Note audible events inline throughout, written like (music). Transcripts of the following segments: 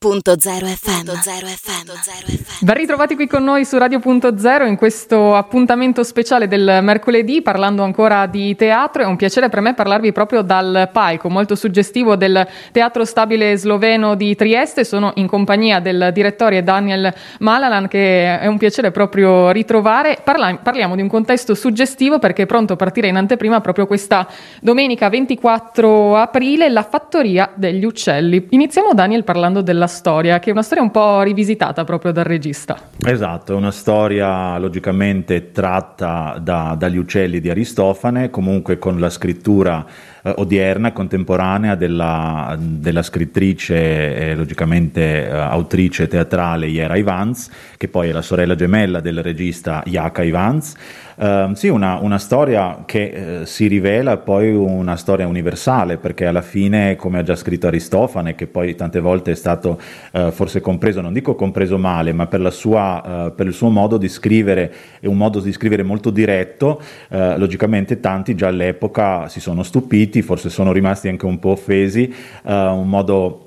Radio.0 FM. FM. Ben ritrovati qui con noi su Radio.0 in questo appuntamento speciale del mercoledì parlando ancora di teatro. È un piacere per me parlarvi proprio dal palco molto suggestivo del Teatro Stabile Sloveno di Trieste. Sono in compagnia del direttore Daniel Malalan che è un piacere proprio ritrovare. Parla- parliamo di un contesto suggestivo perché è pronto a partire in anteprima proprio questa domenica 24 aprile la Fattoria degli Uccelli. Iniziamo Daniel parlando della storia, che è una storia un po' rivisitata proprio dal regista. Esatto, è una storia logicamente tratta da, dagli uccelli di Aristofane, comunque con la scrittura eh, odierna, contemporanea della, della scrittrice e logicamente eh, autrice teatrale Yera Ivans, che poi è la sorella gemella del regista Jaka Ivans. Uh, sì, una, una, storia che uh, si rivela poi una storia universale, perché alla fine, come ha già scritto Aristofane, che poi tante volte è stato uh, forse compreso, non dico compreso male, ma per, sua, per, il suo modo di scrivere, è un modo di scrivere molto diretto, logicamente tanti già all'epoca si sono stupiti, forse sono rimasti anche un po' offesi, un modo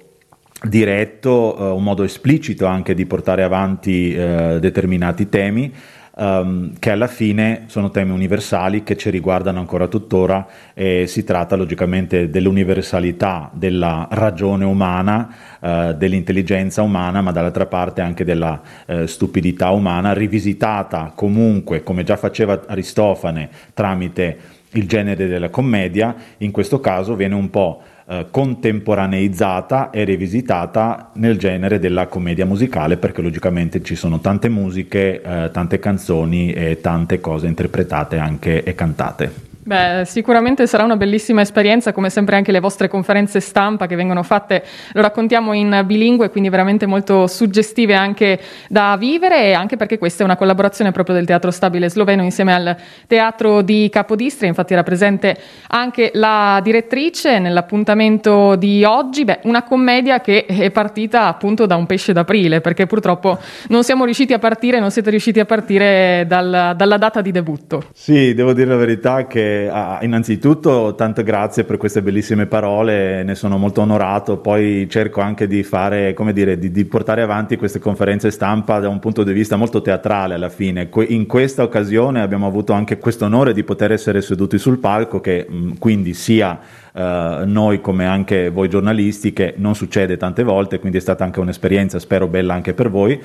diretto, un modo esplicito anche di portare avanti determinati temi um, che alla fine sono temi universali che ci riguardano ancora tuttora e si tratta logicamente dell'universalità della ragione umana, uh, dell'intelligenza umana, ma dall'altra parte anche della uh, stupidità umana, rivisitata comunque, come già faceva Aristofane, tramite il genere della commedia, in questo caso viene un po' Eh, contemporaneizzata e rivisitata nel genere della commedia musicale perché logicamente ci sono tante musiche, eh, tante canzoni e tante cose interpretate anche e cantate. Beh, sicuramente sarà una bellissima esperienza, come sempre anche le vostre conferenze stampa che vengono fatte, lo raccontiamo in bilingue, quindi veramente molto suggestive anche da vivere e anche perché questa è una collaborazione proprio del Teatro Stabile Sloveno insieme al Teatro di Capodistria, infatti era presente anche la direttrice nell'appuntamento di oggi, beh, una commedia che è partita appunto da un pesce d'aprile, perché purtroppo non siamo riusciti a partire, non siete riusciti a partire dal, dalla data di debutto. Sì, devo dire la verità che ah, innanzitutto tante grazie per queste bellissime parole, ne sono molto onorato, poi cerco anche di fare, dire, di, di portare avanti queste conferenze stampa da un punto di vista molto teatrale alla fine. Que- in questa occasione abbiamo avuto anche questo onore di poter essere seduti sul palco che mh, quindi sia Uh, noi come anche voi giornalisti, che non succede tante volte, quindi è stata anche un'esperienza, spero bella anche per voi.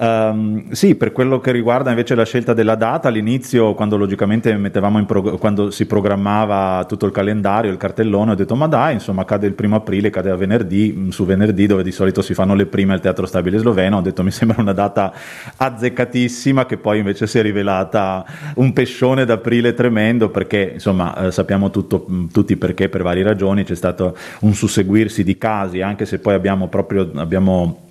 Um, sì, per quello che riguarda invece la scelta della data, all'inizio quando logicamente prog- quando si programmava tutto il calendario, il cartellone, ho detto ma dai, insomma cade il primo aprile, cade a venerdì, mm, su venerdì dove di solito si fanno le prime al Teatro Stabile Sloveno, ho detto mi sembra una data azzeccatissima che poi invece si è rivelata un pescione d'aprile tremendo perché insomma eh, sappiamo tutto, mm, tutti perché per varie ragioni c'è stato un susseguirsi di casi, anche se poi abbiamo proprio abbiamo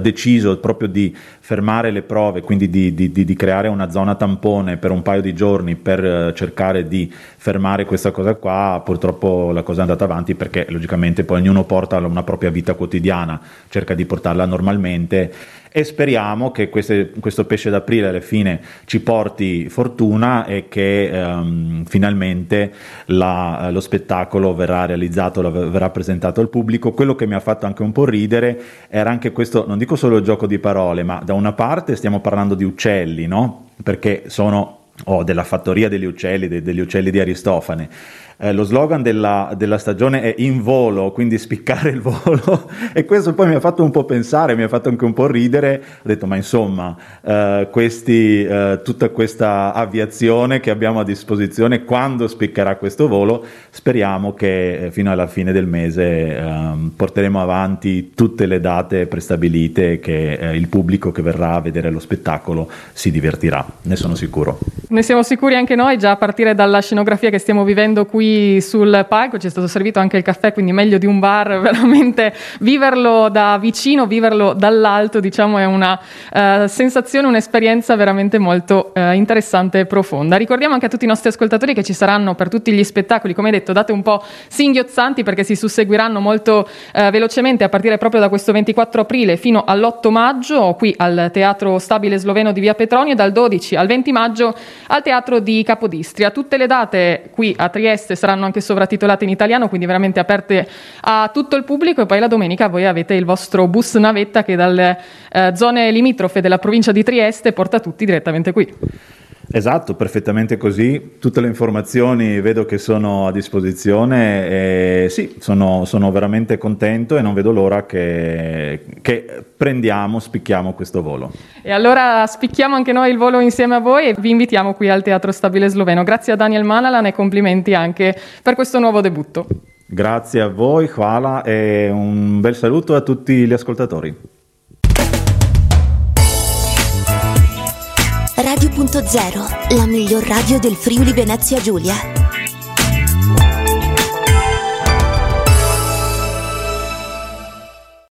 deciso proprio di fermare le prove, quindi di, di, di, creare una zona tampone per un paio di giorni per eh, cercare di fermare questa cosa qua, purtroppo la cosa è andata avanti perché logicamente poi ognuno porta una propria vita quotidiana, cerca di portarla normalmente e speriamo che queste, questo pesce d'aprile alla fine ci porti fortuna e che um, finalmente la, lo spettacolo verrà realizzato, verrà presentato al pubblico. Quello che mi ha fatto anche un po' ridere era anche questo, non dico solo il gioco di parole, ma da una parte stiamo parlando di uccelli, no? Perché sono o della fattoria degli uccelli, de, degli uccelli di Aristofane. Eh, lo slogan della, della, stagione è in volo, quindi spiccare il volo (laughs) e questo poi mi ha fatto un po' pensare, mi ha fatto anche un po' ridere, ho detto ma insomma eh, questi, eh, tutta questa aviazione che abbiamo a disposizione quando spiccherà questo volo, speriamo che eh, fino alla fine del mese ehm, porteremo avanti tutte le date prestabilite che eh, il pubblico che verrà a vedere lo spettacolo si divertirà, ne sono sicuro. Ne siamo sicuri anche noi, già a partire dalla scenografia che stiamo vivendo qui sul palco, ci è stato servito anche il caffè, quindi meglio di un bar, (laughs) veramente viverlo da vicino, viverlo dall'alto, diciamo, è una uh, sensazione, un'esperienza veramente molto uh, interessante e profonda. Ricordiamo anche a tutti i nostri ascoltatori che ci saranno per tutti gli spettacoli, come detto, date un po' singhiozzanti perché si susseguiranno molto uh, velocemente a partire proprio da questo 24 aprile fino all'8 maggio qui al Teatro Stabile Sloveno di Via Petronio dal 12 al 20 maggio al Teatro di Capodistria. Tutte le date qui a Trieste saranno anche sovratitolate in italiano, quindi veramente aperte a tutto il pubblico e poi la domenica voi avete il vostro bus navetta che dalle eh, zone limitrofe della provincia di Trieste porta tutti direttamente qui. Esatto, perfettamente così. Tutte le informazioni vedo che sono a disposizione e sì, sono, sono veramente contento e non vedo l'ora che, che, prendiamo, spicchiamo questo volo. E allora spicchiamo anche noi il volo insieme a voi e vi invitiamo qui al Teatro Stabile Sloveno. Grazie a Daniel Manalan e complimenti anche per questo nuovo debutto. Grazie a voi, Hvala e un bel saluto a tutti gli ascoltatori. Radio.0, la miglior radio del Friuli Venezia Giulia.